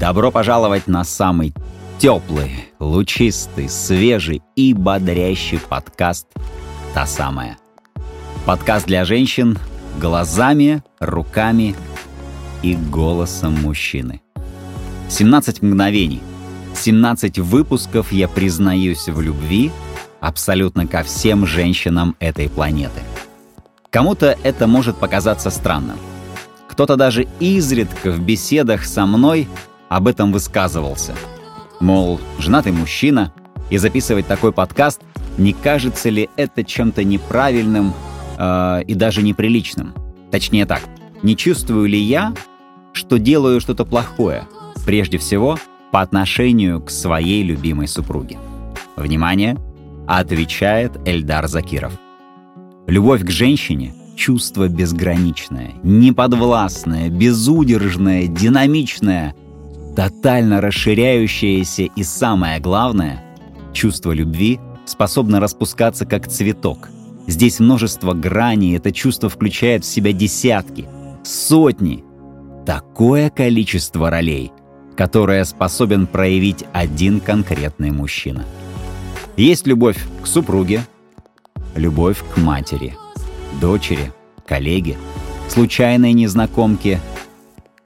Добро пожаловать на самый теплый, лучистый, свежий и бодрящий подкаст «Та самая». Подкаст для женщин глазами, руками и голосом мужчины. 17 мгновений. 17 выпусков я признаюсь в любви абсолютно ко всем женщинам этой планеты. Кому-то это может показаться странным. Кто-то даже изредка в беседах со мной об этом высказывался. Мол, женатый мужчина, и записывать такой подкаст, не кажется ли это чем-то неправильным э, и даже неприличным? Точнее так, не чувствую ли я, что делаю что-то плохое, прежде всего по отношению к своей любимой супруге? Внимание! Отвечает Эльдар Закиров. Любовь к женщине — чувство безграничное, неподвластное, безудержное, динамичное — тотально расширяющееся и самое главное, чувство любви способно распускаться как цветок. Здесь множество граней, это чувство включает в себя десятки, сотни, такое количество ролей, которое способен проявить один конкретный мужчина. Есть любовь к супруге, любовь к матери, дочери, коллеге, случайной незнакомке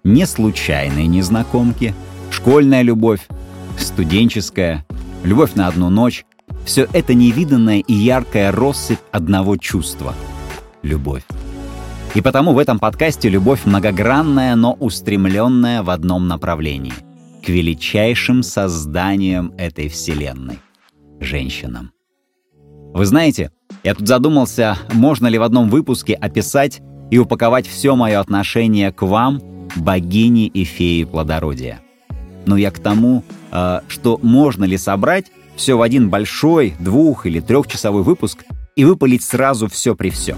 не случайные незнакомки, школьная любовь, студенческая, любовь на одну ночь — все это невиданная и яркая россыпь одного чувства — любовь. И потому в этом подкасте любовь многогранная, но устремленная в одном направлении — к величайшим созданиям этой вселенной — женщинам. Вы знаете, я тут задумался, можно ли в одном выпуске описать и упаковать все мое отношение к вам — богини и феи плодородия. Но я к тому, э, что можно ли собрать все в один большой, двух- или трехчасовой выпуск и выпалить сразу все при все.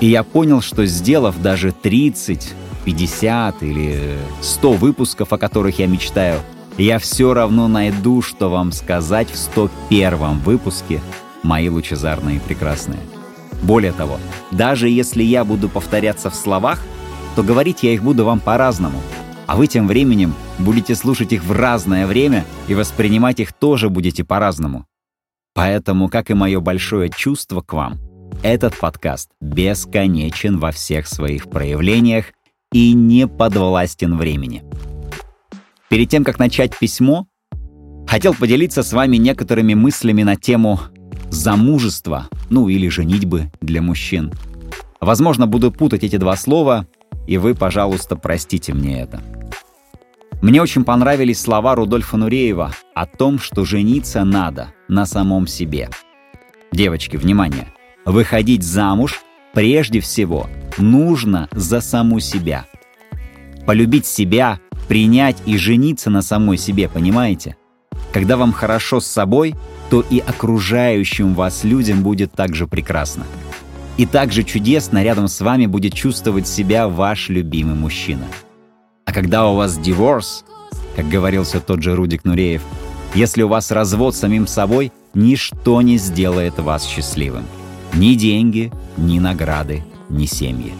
И я понял, что сделав даже 30, 50 или 100 выпусков, о которых я мечтаю, я все равно найду, что вам сказать в 101 выпуске «Мои лучезарные и прекрасные». Более того, даже если я буду повторяться в словах, то говорить я их буду вам по-разному. А вы тем временем будете слушать их в разное время и воспринимать их тоже будете по-разному. Поэтому, как и мое большое чувство к вам, этот подкаст бесконечен во всех своих проявлениях и не подвластен времени. Перед тем, как начать письмо, хотел поделиться с вами некоторыми мыслями на тему замужества, ну или женитьбы для мужчин. Возможно, буду путать эти два слова, и вы, пожалуйста, простите мне это. Мне очень понравились слова Рудольфа Нуреева о том, что жениться надо на самом себе. Девочки, внимание! Выходить замуж прежде всего нужно за саму себя. Полюбить себя, принять и жениться на самой себе, понимаете? Когда вам хорошо с собой, то и окружающим вас людям будет также прекрасно. И также чудесно рядом с вами будет чувствовать себя ваш любимый мужчина. А когда у вас диворс, как говорил все тот же Рудик Нуреев, если у вас развод самим собой, ничто не сделает вас счастливым. Ни деньги, ни награды, ни семьи.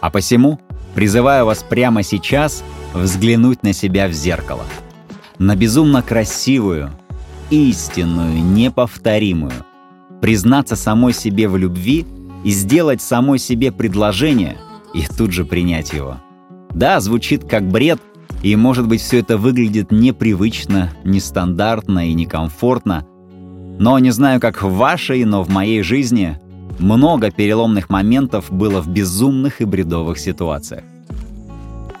А посему призываю вас прямо сейчас взглянуть на себя в зеркало. На безумно красивую, истинную, неповторимую. Признаться самой себе в любви — и сделать самой себе предложение и тут же принять его. Да, звучит как бред, и, может быть, все это выглядит непривычно, нестандартно и некомфортно. Но не знаю, как в вашей, но в моей жизни много переломных моментов было в безумных и бредовых ситуациях.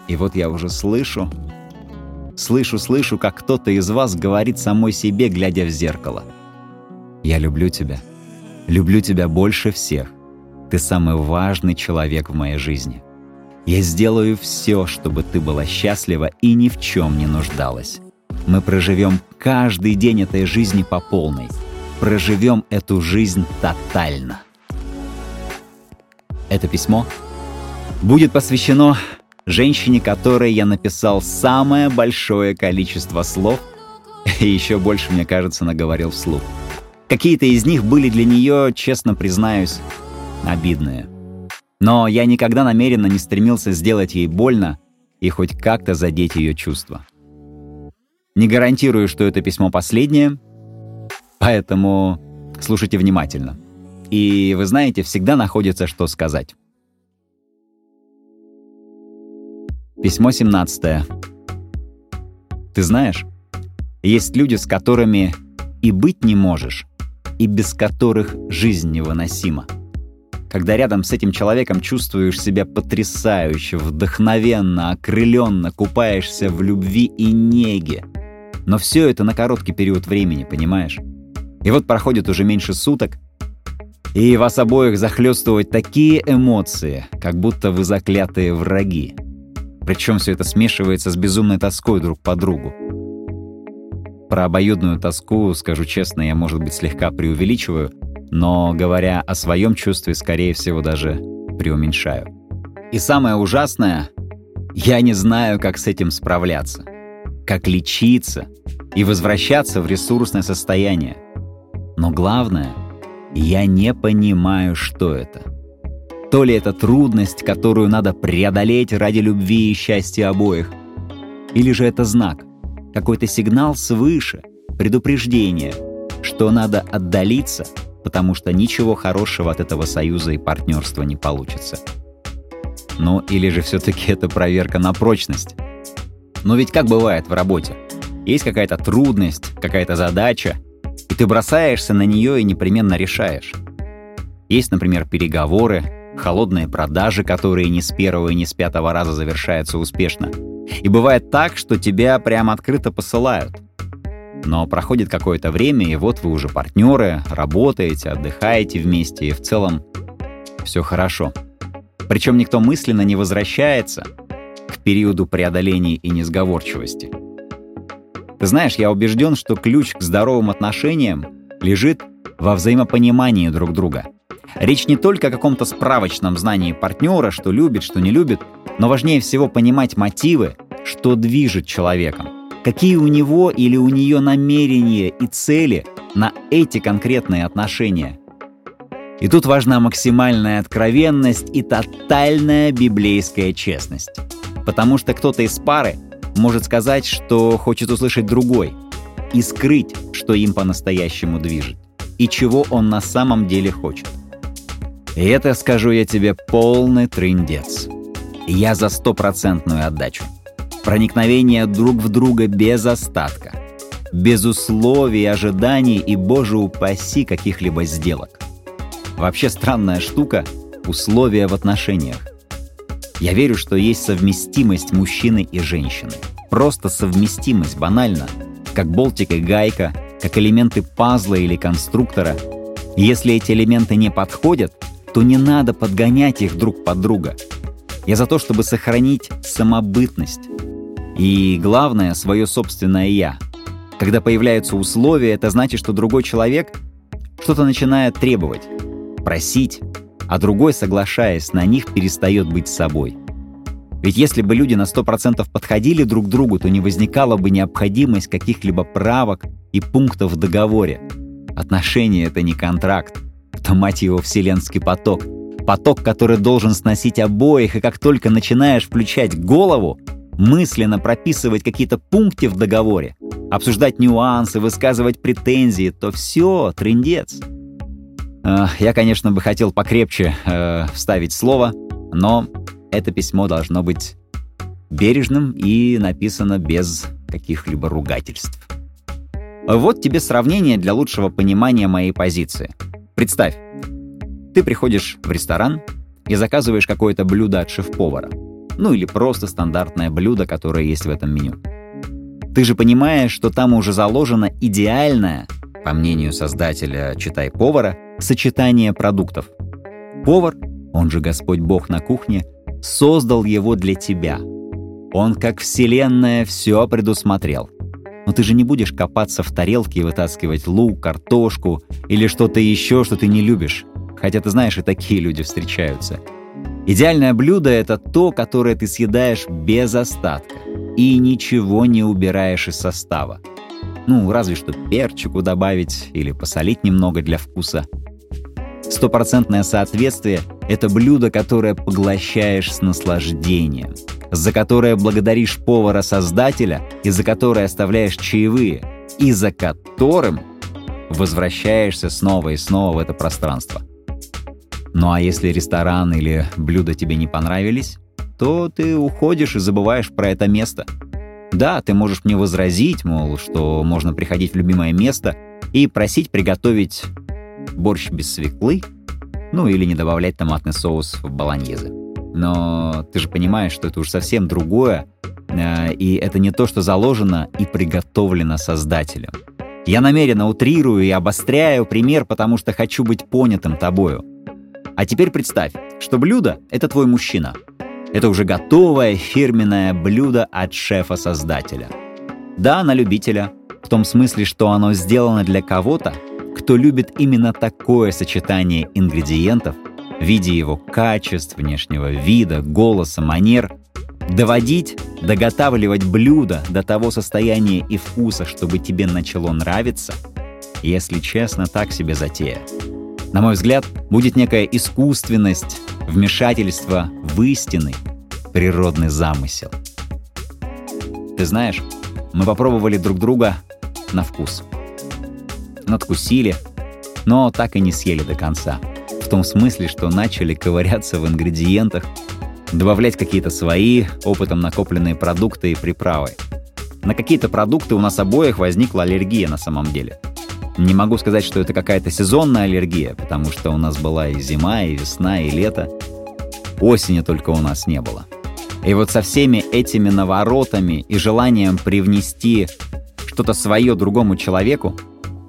И вот я уже слышу, слышу, слышу, как кто-то из вас говорит самой себе, глядя в зеркало. «Я люблю тебя. Люблю тебя больше всех. Ты самый важный человек в моей жизни. Я сделаю все, чтобы ты была счастлива и ни в чем не нуждалась. Мы проживем каждый день этой жизни по полной. Проживем эту жизнь тотально. Это письмо будет посвящено женщине, которой я написал самое большое количество слов, и еще больше, мне кажется, наговорил вслух. Какие-то из них были для нее, честно признаюсь, обидные. Но я никогда намеренно не стремился сделать ей больно и хоть как-то задеть ее чувства. Не гарантирую, что это письмо последнее, поэтому слушайте внимательно. И вы знаете, всегда находится что сказать. Письмо 17. Ты знаешь, есть люди, с которыми и быть не можешь, и без которых жизнь невыносима. Когда рядом с этим человеком чувствуешь себя потрясающе, вдохновенно, окрыленно, купаешься в любви и неге. Но все это на короткий период времени, понимаешь? И вот проходит уже меньше суток, и вас обоих захлестывают такие эмоции, как будто вы заклятые враги. Причем все это смешивается с безумной тоской друг по другу. Про обоюдную тоску, скажу честно, я, может быть, слегка преувеличиваю, но, говоря о своем чувстве, скорее всего, даже преуменьшаю. И самое ужасное, я не знаю, как с этим справляться, как лечиться и возвращаться в ресурсное состояние. Но главное, я не понимаю, что это — то ли это трудность, которую надо преодолеть ради любви и счастья обоих? Или же это знак, какой-то сигнал свыше, предупреждение, что надо отдалиться, потому что ничего хорошего от этого союза и партнерства не получится? Ну, или же все-таки это проверка на прочность? Но ведь как бывает в работе? Есть какая-то трудность, какая-то задача, и ты бросаешься на нее и непременно решаешь. Есть, например, переговоры, холодные продажи, которые ни с первого и ни с пятого раза завершаются успешно. И бывает так, что тебя прямо открыто посылают. Но проходит какое-то время, и вот вы уже партнеры, работаете, отдыхаете вместе, и в целом все хорошо. Причем никто мысленно не возвращается к периоду преодоления и несговорчивости. Ты знаешь, я убежден, что ключ к здоровым отношениям лежит во взаимопонимании друг друга — Речь не только о каком-то справочном знании партнера, что любит, что не любит, но важнее всего понимать мотивы, что движет человеком, какие у него или у нее намерения и цели на эти конкретные отношения. И тут важна максимальная откровенность и тотальная библейская честность. Потому что кто-то из пары может сказать, что хочет услышать другой, и скрыть, что им по-настоящему движет, и чего он на самом деле хочет. И это, скажу я тебе, полный трындец. Я за стопроцентную отдачу. Проникновение друг в друга без остатка. Без условий, ожиданий и, боже упаси, каких-либо сделок. Вообще странная штука — условия в отношениях. Я верю, что есть совместимость мужчины и женщины. Просто совместимость, банально. Как болтик и гайка, как элементы пазла или конструктора. Если эти элементы не подходят, то не надо подгонять их друг под друга. Я за то, чтобы сохранить самобытность. И главное, свое собственное «я». Когда появляются условия, это значит, что другой человек что-то начинает требовать, просить, а другой, соглашаясь на них, перестает быть собой. Ведь если бы люди на 100% подходили друг к другу, то не возникала бы необходимость каких-либо правок и пунктов в договоре. Отношения — это не контракт то, мать его, вселенский поток. Поток, который должен сносить обоих, и как только начинаешь включать голову, мысленно прописывать какие-то пункты в договоре, обсуждать нюансы, высказывать претензии, то все, трындец. Я, конечно, бы хотел покрепче э, вставить слово, но это письмо должно быть бережным и написано без каких-либо ругательств. Вот тебе сравнение для лучшего понимания моей позиции. Представь, ты приходишь в ресторан и заказываешь какое-то блюдо от шеф-повара. Ну или просто стандартное блюдо, которое есть в этом меню. Ты же понимаешь, что там уже заложено идеальное, по мнению создателя «Читай повара», сочетание продуктов. Повар, он же Господь Бог на кухне, создал его для тебя. Он, как вселенная, все предусмотрел. Но ты же не будешь копаться в тарелке и вытаскивать лук, картошку или что-то еще, что ты не любишь. Хотя ты знаешь, и такие люди встречаются. Идеальное блюдо — это то, которое ты съедаешь без остатка и ничего не убираешь из состава. Ну, разве что перчику добавить или посолить немного для вкуса. Стопроцентное соответствие — это блюдо, которое поглощаешь с наслаждением, за которое благодаришь повара-создателя и за которое оставляешь чаевые, и за которым возвращаешься снова и снова в это пространство. Ну а если ресторан или блюдо тебе не понравились, то ты уходишь и забываешь про это место. Да, ты можешь мне возразить, мол, что можно приходить в любимое место и просить приготовить борщ без свеклы, ну или не добавлять томатный соус в баланьезе. Но ты же понимаешь, что это уж совсем другое, э, и это не то, что заложено и приготовлено создателем. Я намеренно утрирую и обостряю пример, потому что хочу быть понятым тобою. А теперь представь, что блюдо — это твой мужчина. Это уже готовое фирменное блюдо от шефа-создателя. Да, на любителя, в том смысле, что оно сделано для кого-то, кто любит именно такое сочетание ингредиентов в виде его качеств, внешнего вида, голоса, манер, доводить, доготавливать блюдо до того состояния и вкуса, чтобы тебе начало нравиться, если честно, так себе затея. На мой взгляд, будет некая искусственность, вмешательство в истинный природный замысел. Ты знаешь, мы попробовали друг друга на вкус. Надкусили, но так и не съели до конца. В том смысле, что начали ковыряться в ингредиентах, добавлять какие-то свои, опытом накопленные продукты и приправы. На какие-то продукты у нас обоих возникла аллергия на самом деле. Не могу сказать, что это какая-то сезонная аллергия, потому что у нас была и зима, и весна, и лето. Осени только у нас не было. И вот со всеми этими наворотами и желанием привнести что-то свое другому человеку,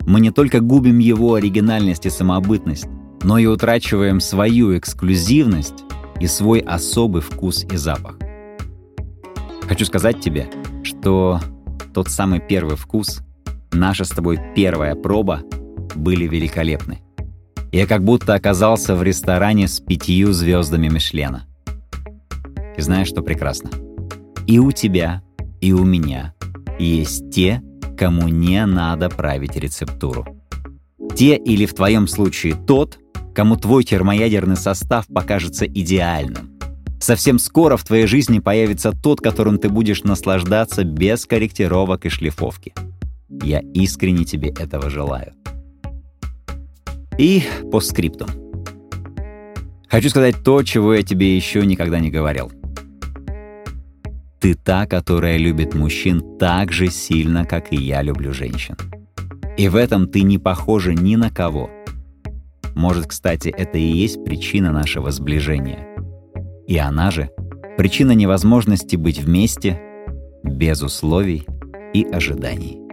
мы не только губим его оригинальность и самобытность, но и утрачиваем свою эксклюзивность и свой особый вкус и запах. Хочу сказать тебе, что тот самый первый вкус, наша с тобой первая проба были великолепны. Я как будто оказался в ресторане с пятью звездами Мишлена. И знаешь, что прекрасно? И у тебя, и у меня есть те, кому не надо править рецептуру. Те или в твоем случае тот, кому твой термоядерный состав покажется идеальным. Совсем скоро в твоей жизни появится тот, которым ты будешь наслаждаться без корректировок и шлифовки. Я искренне тебе этого желаю. И по скрипту. Хочу сказать то, чего я тебе еще никогда не говорил. Ты та, которая любит мужчин так же сильно, как и я люблю женщин. И в этом ты не похожа ни на кого — может, кстати, это и есть причина нашего сближения. И она же — причина невозможности быть вместе без условий и ожиданий.